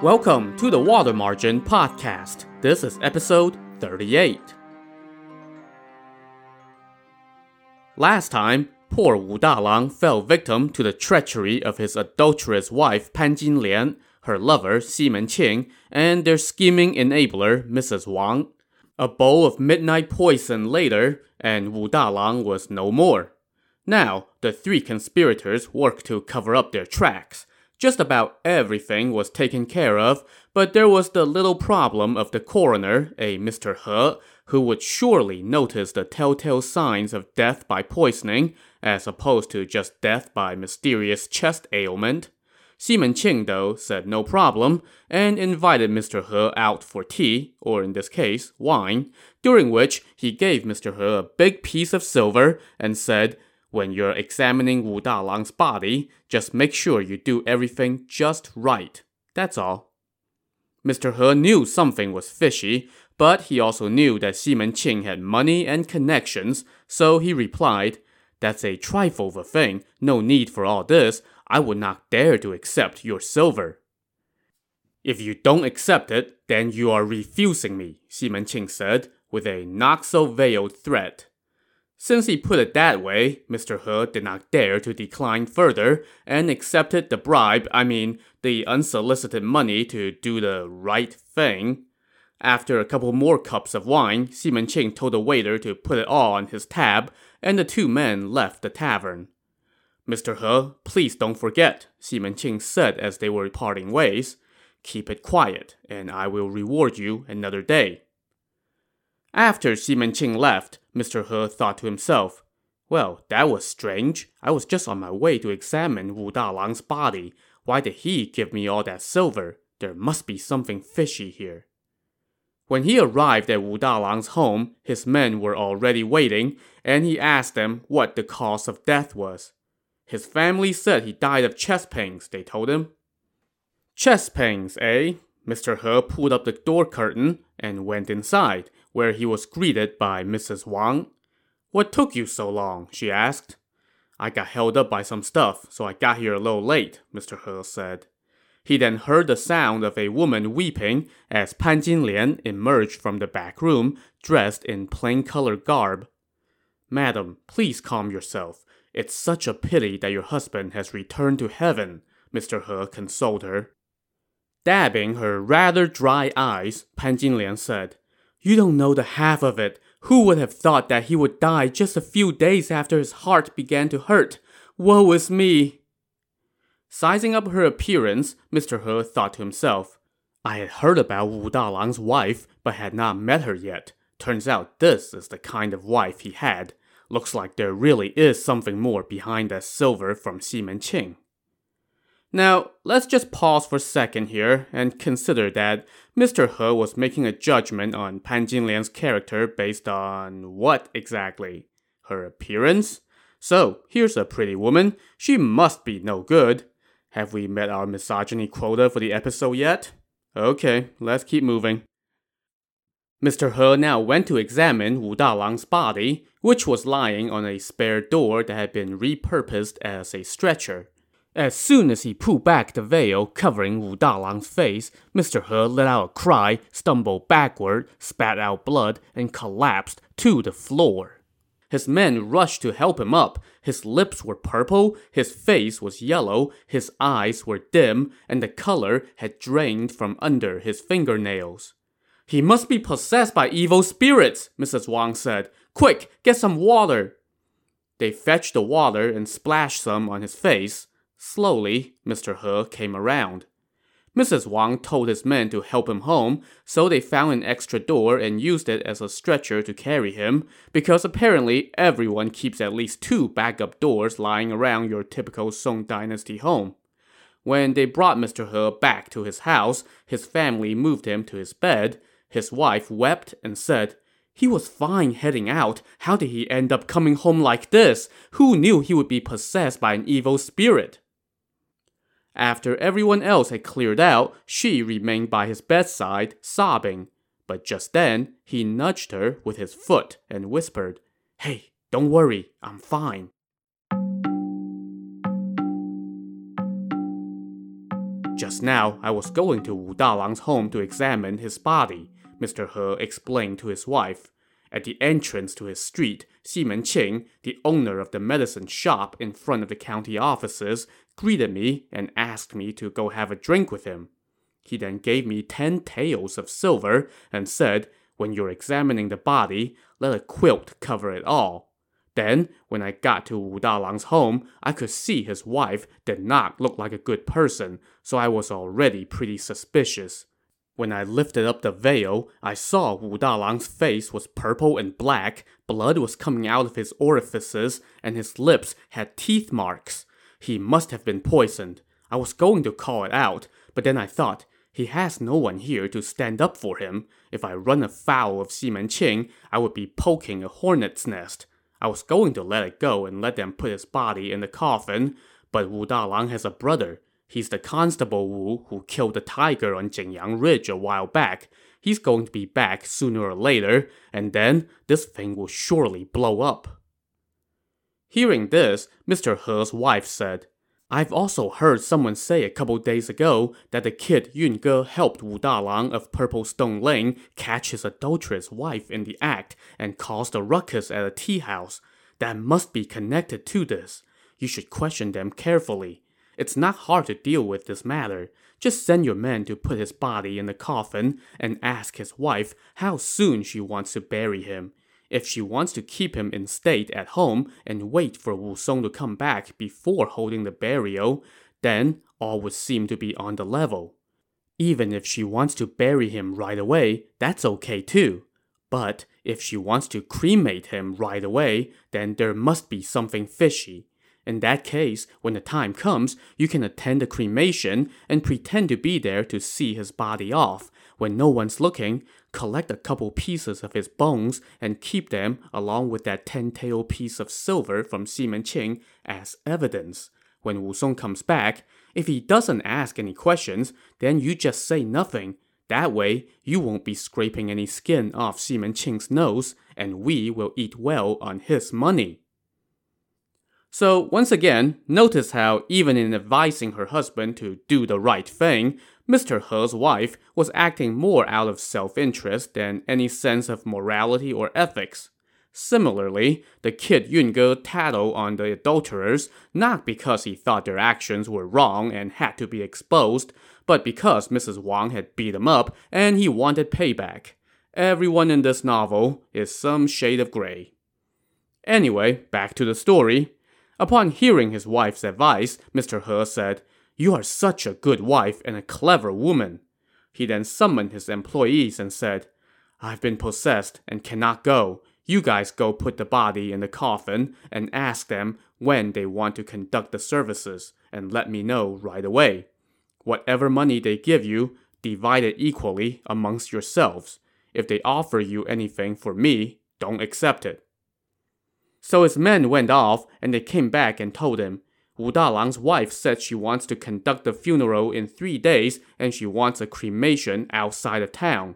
Welcome to the Water Margin Podcast. This is episode 38. Last time, poor Wu Dalang fell victim to the treachery of his adulterous wife Pan Jinlian, her lover Ximen Qing, and their scheming enabler Mrs. Wang. A bowl of midnight poison later, and Wu Dalang was no more. Now, the three conspirators worked to cover up their tracks. Just about everything was taken care of, but there was the little problem of the coroner, a Mr. He, who would surely notice the telltale signs of death by poisoning, as opposed to just death by mysterious chest ailment. Ximen Qing, though, said no problem, and invited Mr. He out for tea, or in this case, wine, during which he gave Mr. He a big piece of silver and said, when you're examining Wu Dalang's body, just make sure you do everything just right. That's all. Mr. He knew something was fishy, but he also knew that Ximen Qing had money and connections, so he replied, That's a trifle of a thing, no need for all this. I would not dare to accept your silver. If you don't accept it, then you are refusing me, Ximen Qing said, with a not so veiled threat. Since he put it that way, Mr. He did not dare to decline further and accepted the bribe, I mean, the unsolicited money to do the right thing. After a couple more cups of wine, Ximen Qing told the waiter to put it all on his tab, and the two men left the tavern. Mr. He, please don't forget, Ximen Qing said as they were parting ways. Keep it quiet, and I will reward you another day. After Ximen Qing left, Mr. He thought to himself, Well, that was strange. I was just on my way to examine Wu Dalang's body. Why did he give me all that silver? There must be something fishy here. When he arrived at Wu Dalang's home, his men were already waiting, and he asked them what the cause of death was. His family said he died of chest pains, they told him. Chest pains, eh? Mr. He pulled up the door curtain and went inside, where he was greeted by Mrs. Wang. What took you so long? she asked. I got held up by some stuff, so I got here a little late, Mr. He said. He then heard the sound of a woman weeping as Pan Jinlian emerged from the back room, dressed in plain colored garb. Madam, please calm yourself. It's such a pity that your husband has returned to heaven, Mr. He consoled her. Dabbing her rather dry eyes, Pan Jinlian said, You don't know the half of it. Who would have thought that he would die just a few days after his heart began to hurt? Woe is me! Sizing up her appearance, Mr. He thought to himself, I had heard about Wu Dalang's wife, but had not met her yet. Turns out this is the kind of wife he had. Looks like there really is something more behind that silver from Ximen Qing. Now, let's just pause for a second here and consider that Mr. He was making a judgment on Pan Jinlian's character based on what exactly? Her appearance? So, here's a pretty woman. She must be no good. Have we met our misogyny quota for the episode yet? Okay, let's keep moving. Mr. He now went to examine Wu Dalang's body, which was lying on a spare door that had been repurposed as a stretcher. As soon as he pulled back the veil covering Wu Dalang's face, Mr. He let out a cry, stumbled backward, spat out blood, and collapsed to the floor. His men rushed to help him up. His lips were purple, his face was yellow, his eyes were dim, and the color had drained from under his fingernails. He must be possessed by evil spirits, Mrs. Wang said. Quick, get some water. They fetched the water and splashed some on his face. Slowly, Mr. He came around. Mrs. Wang told his men to help him home, so they found an extra door and used it as a stretcher to carry him, because apparently everyone keeps at least two backup doors lying around your typical Song Dynasty home. When they brought Mr. He back to his house, his family moved him to his bed. His wife wept and said, He was fine heading out. How did he end up coming home like this? Who knew he would be possessed by an evil spirit? After everyone else had cleared out, she remained by his bedside, sobbing. But just then, he nudged her with his foot and whispered, Hey, don't worry, I'm fine. Just now, I was going to Wu Dalang's home to examine his body, Mr. He explained to his wife. At the entrance to his street, Ximen Qing, the owner of the medicine shop in front of the county offices, greeted me and asked me to go have a drink with him. He then gave me ten taels of silver and said, When you're examining the body, let a quilt cover it all. Then, when I got to Wu Dalang's home, I could see his wife did not look like a good person, so I was already pretty suspicious. When I lifted up the veil, I saw Wu Dalang's face was purple and black, blood was coming out of his orifices, and his lips had teeth marks. He must have been poisoned. I was going to call it out, but then I thought, he has no one here to stand up for him. If I run afoul of Ximen Qing, I would be poking a hornet's nest. I was going to let it go and let them put his body in the coffin, but Wu Dalang has a brother, He's the Constable Wu who killed the tiger on Jingyang Ridge a while back. He's going to be back sooner or later, and then this thing will surely blow up. Hearing this, Mr. He's wife said, I've also heard someone say a couple days ago that the kid Yun Ge helped Wu Dalang of Purple Stone Lane catch his adulterous wife in the act and caused a ruckus at a tea house. That must be connected to this. You should question them carefully. It's not hard to deal with this matter. Just send your men to put his body in the coffin and ask his wife how soon she wants to bury him. If she wants to keep him in state at home and wait for Wu Song to come back before holding the burial, then all would seem to be on the level. Even if she wants to bury him right away, that's okay too. But if she wants to cremate him right away, then there must be something fishy. In that case, when the time comes, you can attend the cremation and pretend to be there to see his body off. When no one's looking, collect a couple pieces of his bones and keep them along with that ten-tael piece of silver from Ximen Qing as evidence. When Wu Song comes back, if he doesn't ask any questions, then you just say nothing. That way, you won't be scraping any skin off Ximen Qing's nose, and we will eat well on his money. So, once again, notice how, even in advising her husband to do the right thing, Mr. He's wife was acting more out of self interest than any sense of morality or ethics. Similarly, the kid Yun Ge tattled on the adulterers not because he thought their actions were wrong and had to be exposed, but because Mrs. Wang had beat him up and he wanted payback. Everyone in this novel is some shade of gray. Anyway, back to the story. Upon hearing his wife's advice, Mr. He said, You are such a good wife and a clever woman. He then summoned his employees and said, I've been possessed and cannot go. You guys go put the body in the coffin and ask them when they want to conduct the services and let me know right away. Whatever money they give you, divide it equally amongst yourselves. If they offer you anything for me, don't accept it. So his men went off, and they came back and told him, Wu Dalang's wife said she wants to conduct the funeral in three days, and she wants a cremation outside of town.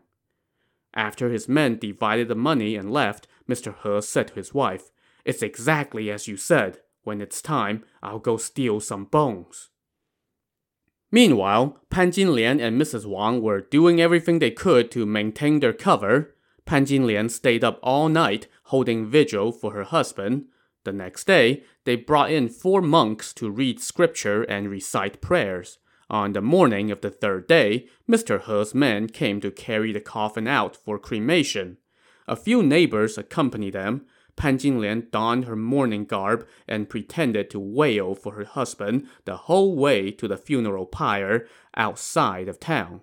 After his men divided the money and left, Mr. He said to his wife, It's exactly as you said. When it's time, I'll go steal some bones. Meanwhile, Pan Jinlian and Mrs. Wang were doing everything they could to maintain their cover. Pan Jinlian stayed up all night holding vigil for her husband. The next day, they brought in four monks to read scripture and recite prayers. On the morning of the third day, Mr. He's men came to carry the coffin out for cremation. A few neighbors accompanied them. Pan Jinlian donned her mourning garb and pretended to wail for her husband the whole way to the funeral pyre outside of town.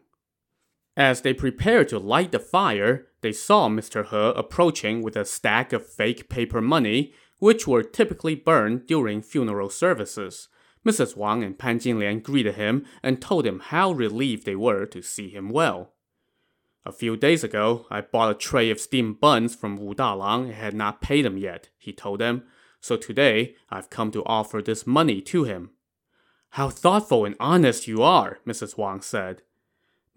As they prepared to light the fire, they saw Mr. He approaching with a stack of fake paper money, which were typically burned during funeral services. Mrs. Wang and Pan Jinlian greeted him and told him how relieved they were to see him well. A few days ago, I bought a tray of steamed buns from Wu Dalang and had not paid him yet, he told them. So today, I've come to offer this money to him. How thoughtful and honest you are, Mrs. Wang said.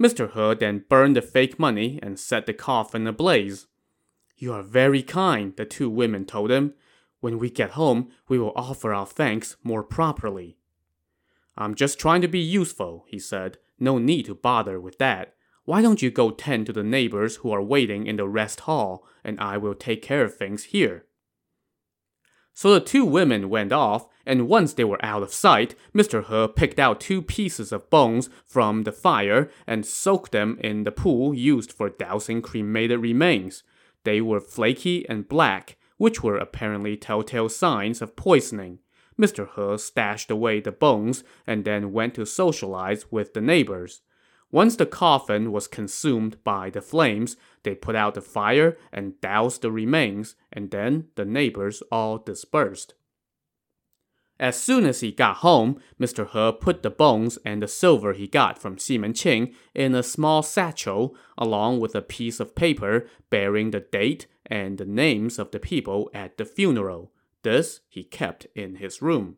Mr. He then burned the fake money and set the coffin ablaze. You are very kind, the two women told him. When we get home, we will offer our thanks more properly. I'm just trying to be useful, he said. No need to bother with that. Why don't you go tend to the neighbors who are waiting in the rest hall, and I will take care of things here? So the two women went off, and once they were out of sight, Mr. He picked out two pieces of bones from the fire and soaked them in the pool used for dousing cremated remains. They were flaky and black, which were apparently telltale signs of poisoning. Mr. He stashed away the bones and then went to socialize with the neighbors. Once the coffin was consumed by the flames, they put out the fire and doused the remains, and then the neighbors all dispersed. As soon as he got home, Mr. He put the bones and the silver he got from Ximen Qing in a small satchel, along with a piece of paper bearing the date and the names of the people at the funeral. This he kept in his room.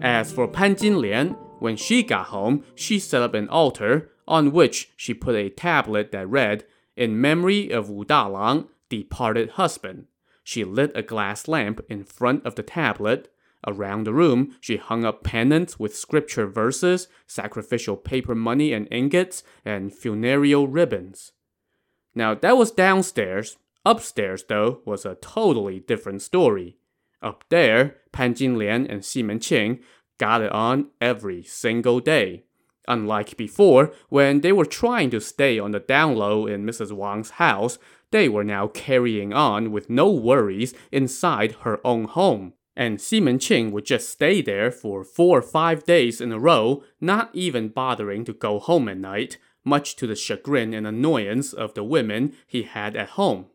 As for Pan Jinlian, when she got home, she set up an altar on which she put a tablet that read, In memory of Wu Dalang, departed husband. She lit a glass lamp in front of the tablet. Around the room, she hung up pennants with scripture verses, sacrificial paper money and ingots, and funereal ribbons. Now, that was downstairs. Upstairs, though, was a totally different story. Up there, Pan Jinlian and Ximen Qing got it on every single day. Unlike before, when they were trying to stay on the down low in Mrs. Wang's house, they were now carrying on with no worries inside her own home. And Ximen Qing would just stay there for four or five days in a row, not even bothering to go home at night, much to the chagrin and annoyance of the women he had at home.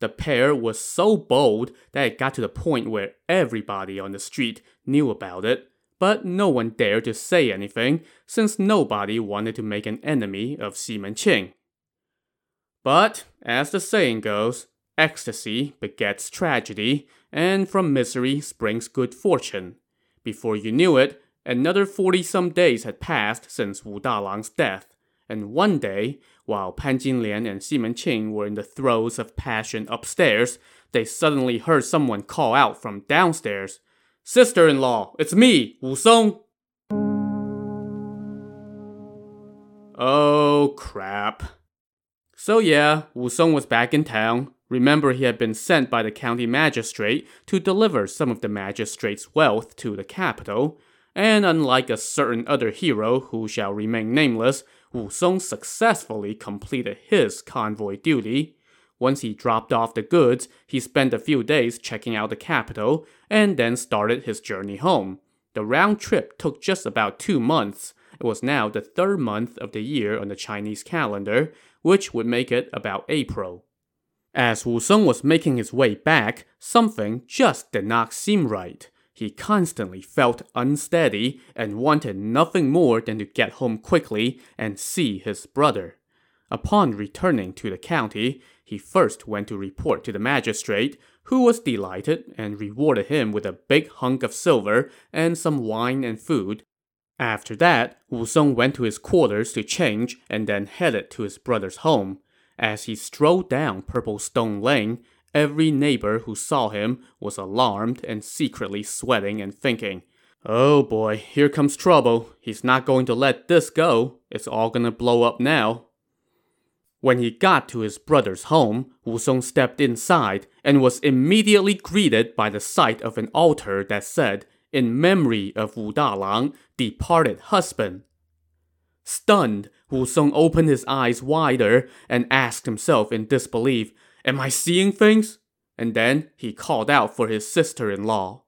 The pair was so bold that it got to the point where everybody on the street knew about it, but no one dared to say anything since nobody wanted to make an enemy of Ximen Qing. But, as the saying goes, ecstasy begets tragedy, and from misery springs good fortune. Before you knew it, another forty some days had passed since Wu Dalang's death, and one day, while Pan Jinlian and Ximen Qing were in the throes of passion upstairs, they suddenly heard someone call out from downstairs, Sister-in-law, it's me, Wu Song. Oh, crap. So yeah, Wu Song was back in town. Remember he had been sent by the county magistrate to deliver some of the magistrate's wealth to the capital, and unlike a certain other hero who shall remain nameless, Wu Song successfully completed his convoy duty. Once he dropped off the goods, he spent a few days checking out the capital and then started his journey home. The round trip took just about two months. It was now the third month of the year on the Chinese calendar, which would make it about April. As Wu Song was making his way back, something just did not seem right. He constantly felt unsteady and wanted nothing more than to get home quickly and see his brother. Upon returning to the county, he first went to report to the magistrate, who was delighted and rewarded him with a big hunk of silver and some wine and food. After that, Wu Song went to his quarters to change and then headed to his brother's home. As he strolled down Purple Stone Lane, Every neighbor who saw him was alarmed and secretly sweating and thinking, Oh boy, here comes trouble. He's not going to let this go. It's all gonna blow up now. When he got to his brother's home, Wu Song stepped inside and was immediately greeted by the sight of an altar that said, In memory of Wu Dalang, departed husband. Stunned, Wu Song opened his eyes wider and asked himself in disbelief, Am I seeing things? And then he called out for his sister in law.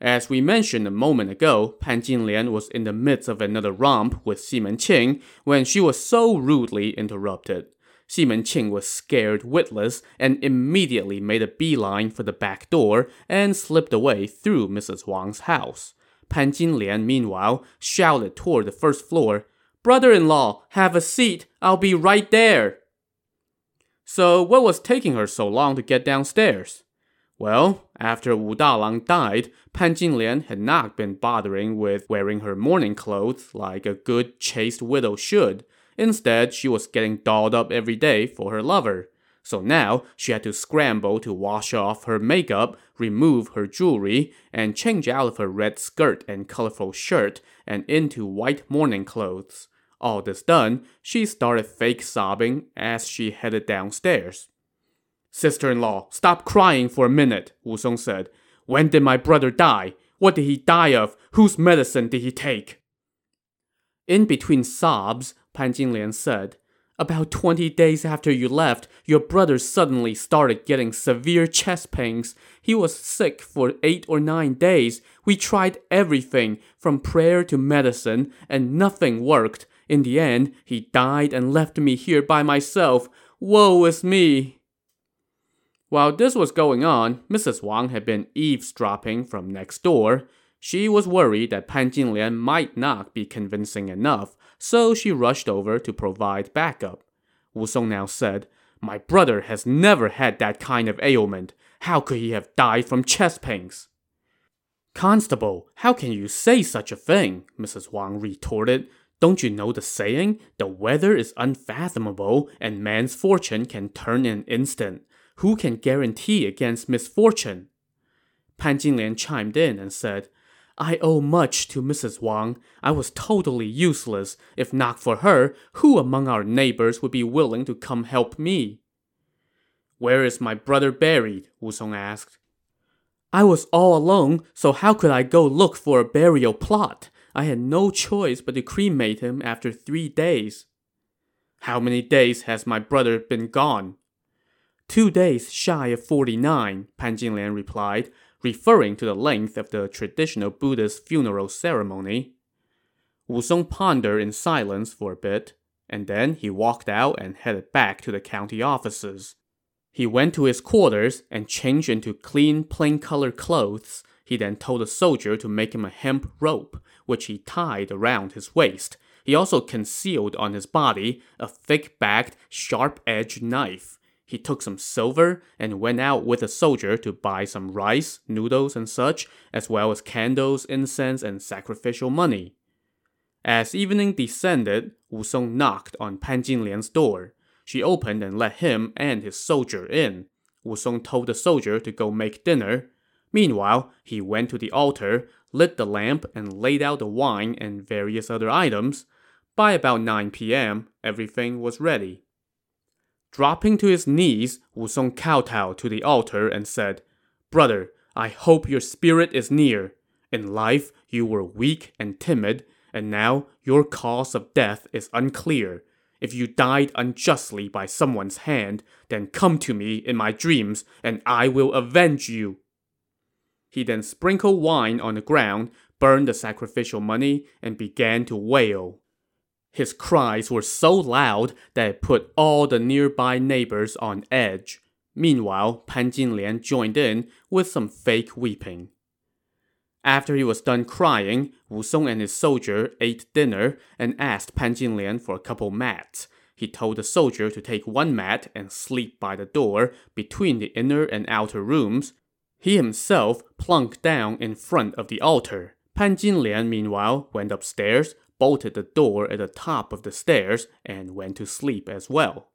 As we mentioned a moment ago, Pan Jinlian was in the midst of another romp with Ximen Qing when she was so rudely interrupted. Ximen Qing was scared witless and immediately made a beeline for the back door and slipped away through Mrs. Wang's house. Pan Jinlian, meanwhile, shouted toward the first floor, Brother in law, have a seat. I'll be right there. So, what was taking her so long to get downstairs? Well, after Wu Dalang died, Pan Jinlian had not been bothering with wearing her mourning clothes like a good chaste widow should. Instead, she was getting dolled up every day for her lover. so now she had to scramble to wash off her makeup, remove her jewelry, and change out of her red skirt and colorful shirt and into white mourning clothes. All this done, she started fake sobbing as she headed downstairs. Sister in law, stop crying for a minute, Wu Song said. When did my brother die? What did he die of? Whose medicine did he take? In between sobs, Pan Jinlian said, About 20 days after you left, your brother suddenly started getting severe chest pains. He was sick for eight or nine days. We tried everything, from prayer to medicine, and nothing worked. In the end, he died and left me here by myself. Woe is me! While this was going on, Mrs. Wang had been eavesdropping from next door. She was worried that Pan Jinlian might not be convincing enough, so she rushed over to provide backup. Wu Song now said, My brother has never had that kind of ailment. How could he have died from chest pains? Constable, how can you say such a thing? Mrs. Wang retorted. Don't you know the saying? The weather is unfathomable, and man's fortune can turn in an instant. Who can guarantee against misfortune? Pan Jinlian chimed in and said, I owe much to Mrs. Wang. I was totally useless. If not for her, who among our neighbors would be willing to come help me? Where is my brother buried? Wu Song asked. I was all alone, so how could I go look for a burial plot? I had no choice but to cremate him after three days. How many days has my brother been gone? Two days shy of 49, Pan Jinlian replied, referring to the length of the traditional Buddhist funeral ceremony. Wu Song pondered in silence for a bit, and then he walked out and headed back to the county offices. He went to his quarters and changed into clean, plain colored clothes. He then told a soldier to make him a hemp rope, which he tied around his waist. He also concealed on his body a thick backed, sharp edged knife. He took some silver and went out with a soldier to buy some rice, noodles, and such, as well as candles, incense, and sacrificial money. As evening descended, Wu Song knocked on Pan Jinlian's door. She opened and let him and his soldier in. Wu Song told the soldier to go make dinner. Meanwhile, he went to the altar, lit the lamp, and laid out the wine and various other items. By about 9 p.m., everything was ready. Dropping to his knees, Wu Song kowtowed to the altar and said, Brother, I hope your spirit is near. In life, you were weak and timid, and now your cause of death is unclear. If you died unjustly by someone's hand, then come to me in my dreams, and I will avenge you. He then sprinkled wine on the ground, burned the sacrificial money, and began to wail. His cries were so loud that it put all the nearby neighbors on edge. Meanwhile, Pan Jinlian joined in with some fake weeping. After he was done crying, Wu Song and his soldier ate dinner and asked Pan Jinlian for a couple mats. He told the soldier to take one mat and sleep by the door between the inner and outer rooms. He himself plunked down in front of the altar. Pan Jinlian, meanwhile, went upstairs, bolted the door at the top of the stairs, and went to sleep as well.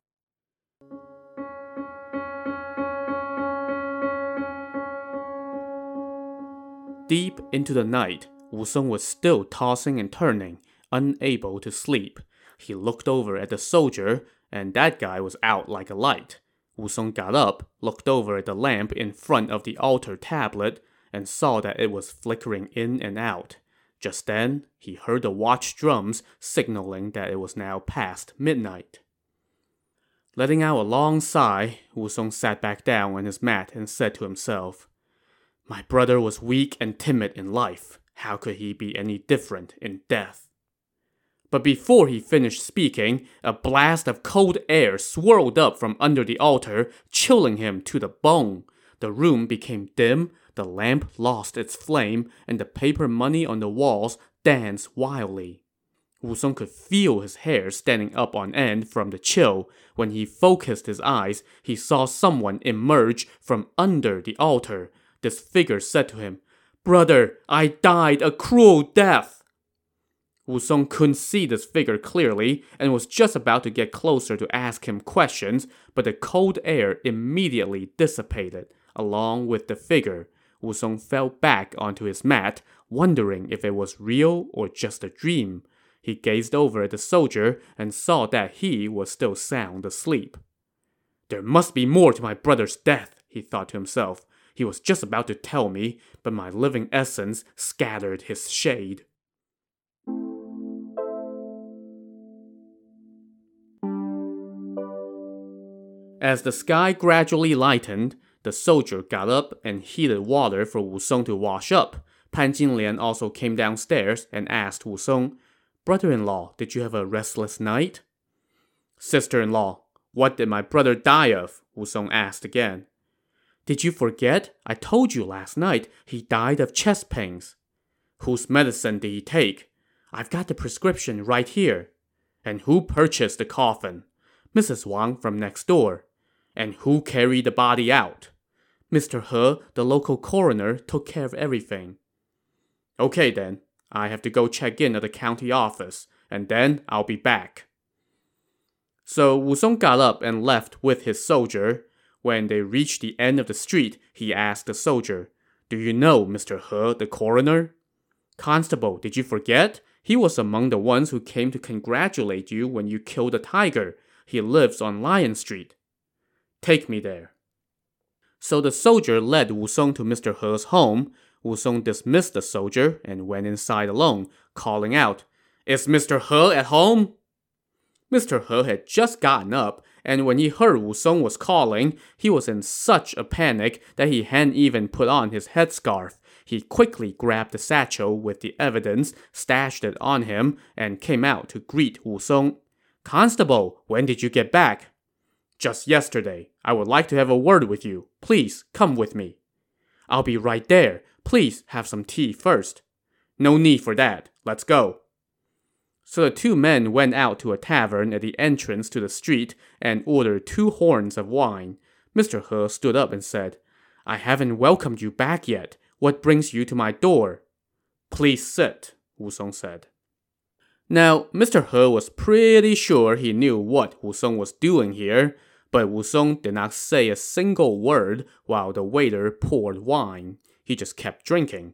Deep into the night, Wu Song was still tossing and turning, unable to sleep. He looked over at the soldier, and that guy was out like a light. Wu Song got up, looked over at the lamp in front of the altar tablet, and saw that it was flickering in and out. Just then, he heard the watch drums signaling that it was now past midnight. Letting out a long sigh, Wu Song sat back down on his mat and said to himself, My brother was weak and timid in life. How could he be any different in death? But before he finished speaking, a blast of cold air swirled up from under the altar, chilling him to the bone. The room became dim, the lamp lost its flame, and the paper money on the walls danced wildly. Wu Song could feel his hair standing up on end from the chill. When he focused his eyes, he saw someone emerge from under the altar. This figure said to him, Brother, I died a cruel death. Wu Song couldn't see this figure clearly and was just about to get closer to ask him questions, but the cold air immediately dissipated, along with the figure. Wu Song fell back onto his mat, wondering if it was real or just a dream. He gazed over at the soldier and saw that he was still sound asleep. There must be more to my brother's death, he thought to himself. He was just about to tell me, but my living essence scattered his shade. As the sky gradually lightened, the soldier got up and heated water for Wu Song to wash up. Pan Jinlian also came downstairs and asked Wu Song, Brother-in-law, did you have a restless night? Sister-in-law, what did my brother die of? Wu Song asked again. Did you forget? I told you last night he died of chest pains. Whose medicine did he take? I've got the prescription right here. And who purchased the coffin? Mrs. Wang from next door. And who carried the body out? Mr. He, the local coroner, took care of everything. Okay then, I have to go check in at the county office, and then I'll be back. So Wu Song got up and left with his soldier. When they reached the end of the street, he asked the soldier, Do you know Mr. He, the coroner? Constable, did you forget? He was among the ones who came to congratulate you when you killed the tiger. He lives on Lion Street. Take me there. So the soldier led Wu Song to Mr. He's home. Wu Song dismissed the soldier and went inside alone, calling out, Is Mr. He at home? Mr. He had just gotten up, and when he heard Wu Song was calling, he was in such a panic that he hadn't even put on his headscarf. He quickly grabbed the satchel with the evidence, stashed it on him, and came out to greet Wu Song. Constable, when did you get back? Just yesterday. I would like to have a word with you. Please come with me. I'll be right there. Please have some tea first. No need for that. Let's go. So the two men went out to a tavern at the entrance to the street and ordered two horns of wine. Mr. He stood up and said, I haven't welcomed you back yet. What brings you to my door? Please sit, Wu Song said. Now, Mr. He was pretty sure he knew what Wu Song was doing here, but Wu Song did not say a single word while the waiter poured wine. He just kept drinking.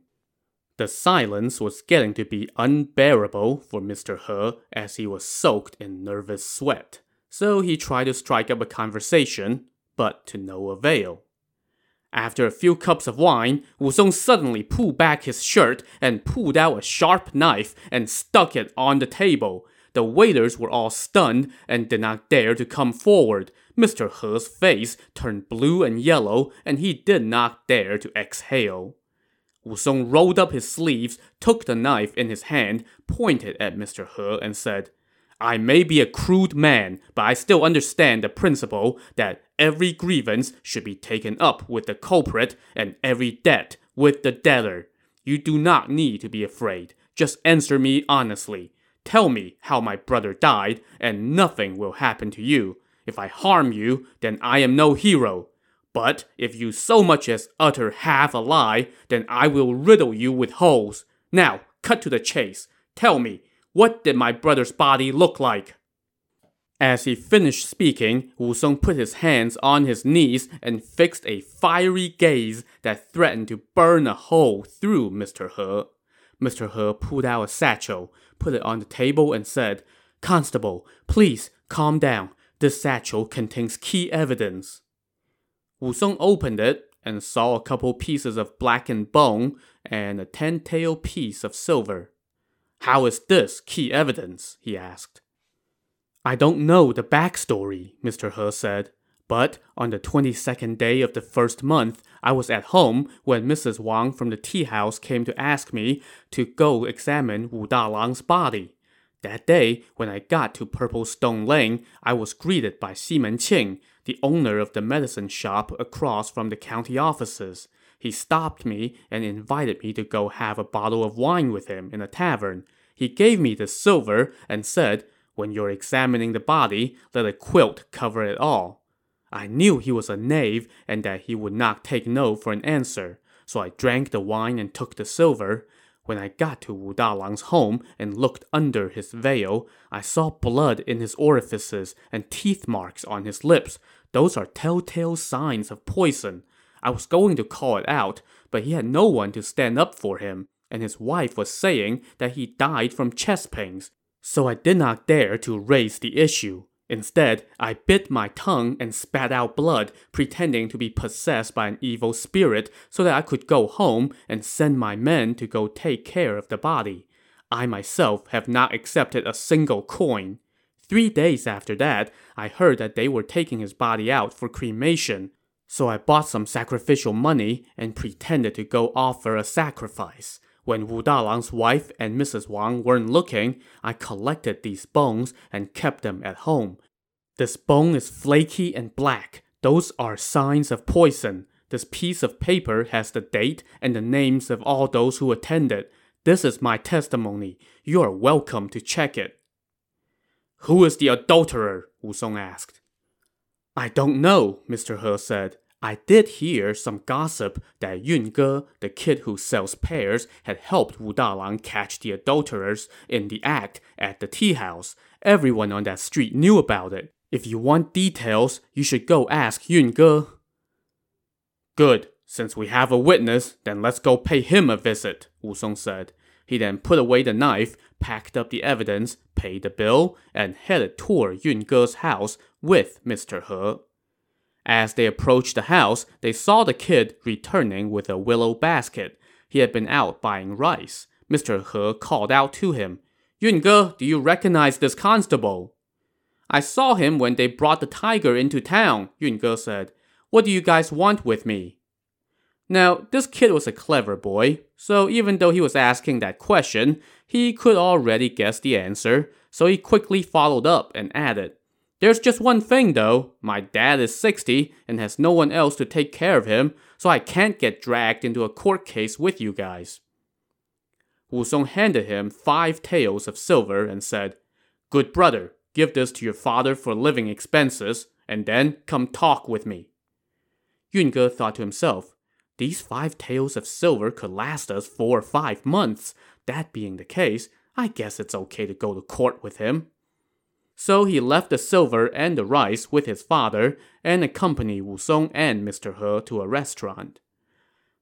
The silence was getting to be unbearable for Mr. He as he was soaked in nervous sweat, so he tried to strike up a conversation, but to no avail. After a few cups of wine, Wu Song suddenly pulled back his shirt and pulled out a sharp knife and stuck it on the table. The waiters were all stunned and did not dare to come forward. Mr. He's face turned blue and yellow, and he did not dare to exhale. Wu Song rolled up his sleeves, took the knife in his hand, pointed at Mr. He, and said, I may be a crude man, but I still understand the principle that every grievance should be taken up with the culprit and every debt with the debtor. You do not need to be afraid. Just answer me honestly. Tell me how my brother died, and nothing will happen to you. If I harm you, then I am no hero. But if you so much as utter half a lie, then I will riddle you with holes. Now, cut to the chase. Tell me, what did my brother's body look like? As he finished speaking, Wu Song put his hands on his knees and fixed a fiery gaze that threatened to burn a hole through Mr. He. Mr. He pulled out a satchel, put it on the table, and said, Constable, please calm down. This satchel contains key evidence. Wu Song opened it and saw a couple pieces of blackened bone and a ten-tael piece of silver. How is this key evidence? he asked. I don't know the backstory, Mr. He said, but on the 22nd day of the first month, I was at home when Mrs. Wang from the tea house came to ask me to go examine Wu Dalang's body. That day, when I got to Purple Stone Lane, I was greeted by Ximen Qing, the owner of the medicine shop across from the county offices. He stopped me and invited me to go have a bottle of wine with him in a tavern. He gave me the silver and said, When you're examining the body, let a quilt cover it all. I knew he was a knave and that he would not take no for an answer, so I drank the wine and took the silver. When I got to Wu Dalang's home and looked under his veil, I saw blood in his orifices and teeth marks on his lips. Those are telltale signs of poison. I was going to call it out, but he had no one to stand up for him, and his wife was saying that he died from chest pains. So I did not dare to raise the issue. Instead, I bit my tongue and spat out blood, pretending to be possessed by an evil spirit so that I could go home and send my men to go take care of the body. I myself have not accepted a single coin. Three days after that, I heard that they were taking his body out for cremation. So I bought some sacrificial money and pretended to go offer a sacrifice. When Wu Dalang's wife and Mrs. Wang weren't looking, I collected these bones and kept them at home. This bone is flaky and black. Those are signs of poison. This piece of paper has the date and the names of all those who attended. This is my testimony. You are welcome to check it. Who is the adulterer? Wu Song asked. I don't know, Mr. He said. I did hear some gossip that Yun Ge, the kid who sells pears, had helped Wu Dalang catch the adulterers in the act at the tea house. Everyone on that street knew about it. If you want details, you should go ask Yun Ge. Good. Since we have a witness, then let's go pay him a visit, Wu Song said. He then put away the knife, packed up the evidence, paid the bill, and headed toward Yun Ge's house with Mr. He. As they approached the house, they saw the kid returning with a willow basket. He had been out buying rice. Mr. He called out to him, Yun Ge, do you recognize this constable? I saw him when they brought the tiger into town, Yun Ge said. What do you guys want with me? Now, this kid was a clever boy, so even though he was asking that question, he could already guess the answer, so he quickly followed up and added, there's just one thing though. My dad is 60 and has no one else to take care of him, so I can't get dragged into a court case with you guys. Wu Song handed him five taels of silver and said, Good brother, give this to your father for living expenses, and then come talk with me. Yun Ge thought to himself, These five taels of silver could last us four or five months. That being the case, I guess it's okay to go to court with him. So he left the silver and the rice with his father and accompanied Wu Song and Mr. He to a restaurant.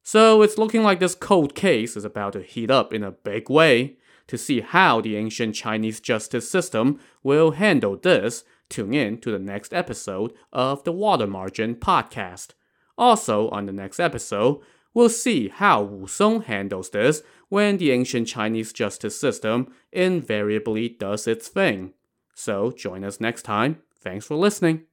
So it's looking like this cold case is about to heat up in a big way. To see how the ancient Chinese justice system will handle this, tune in to the next episode of the Water Margin podcast. Also, on the next episode, we'll see how Wu Song handles this when the ancient Chinese justice system invariably does its thing. So join us next time. Thanks for listening.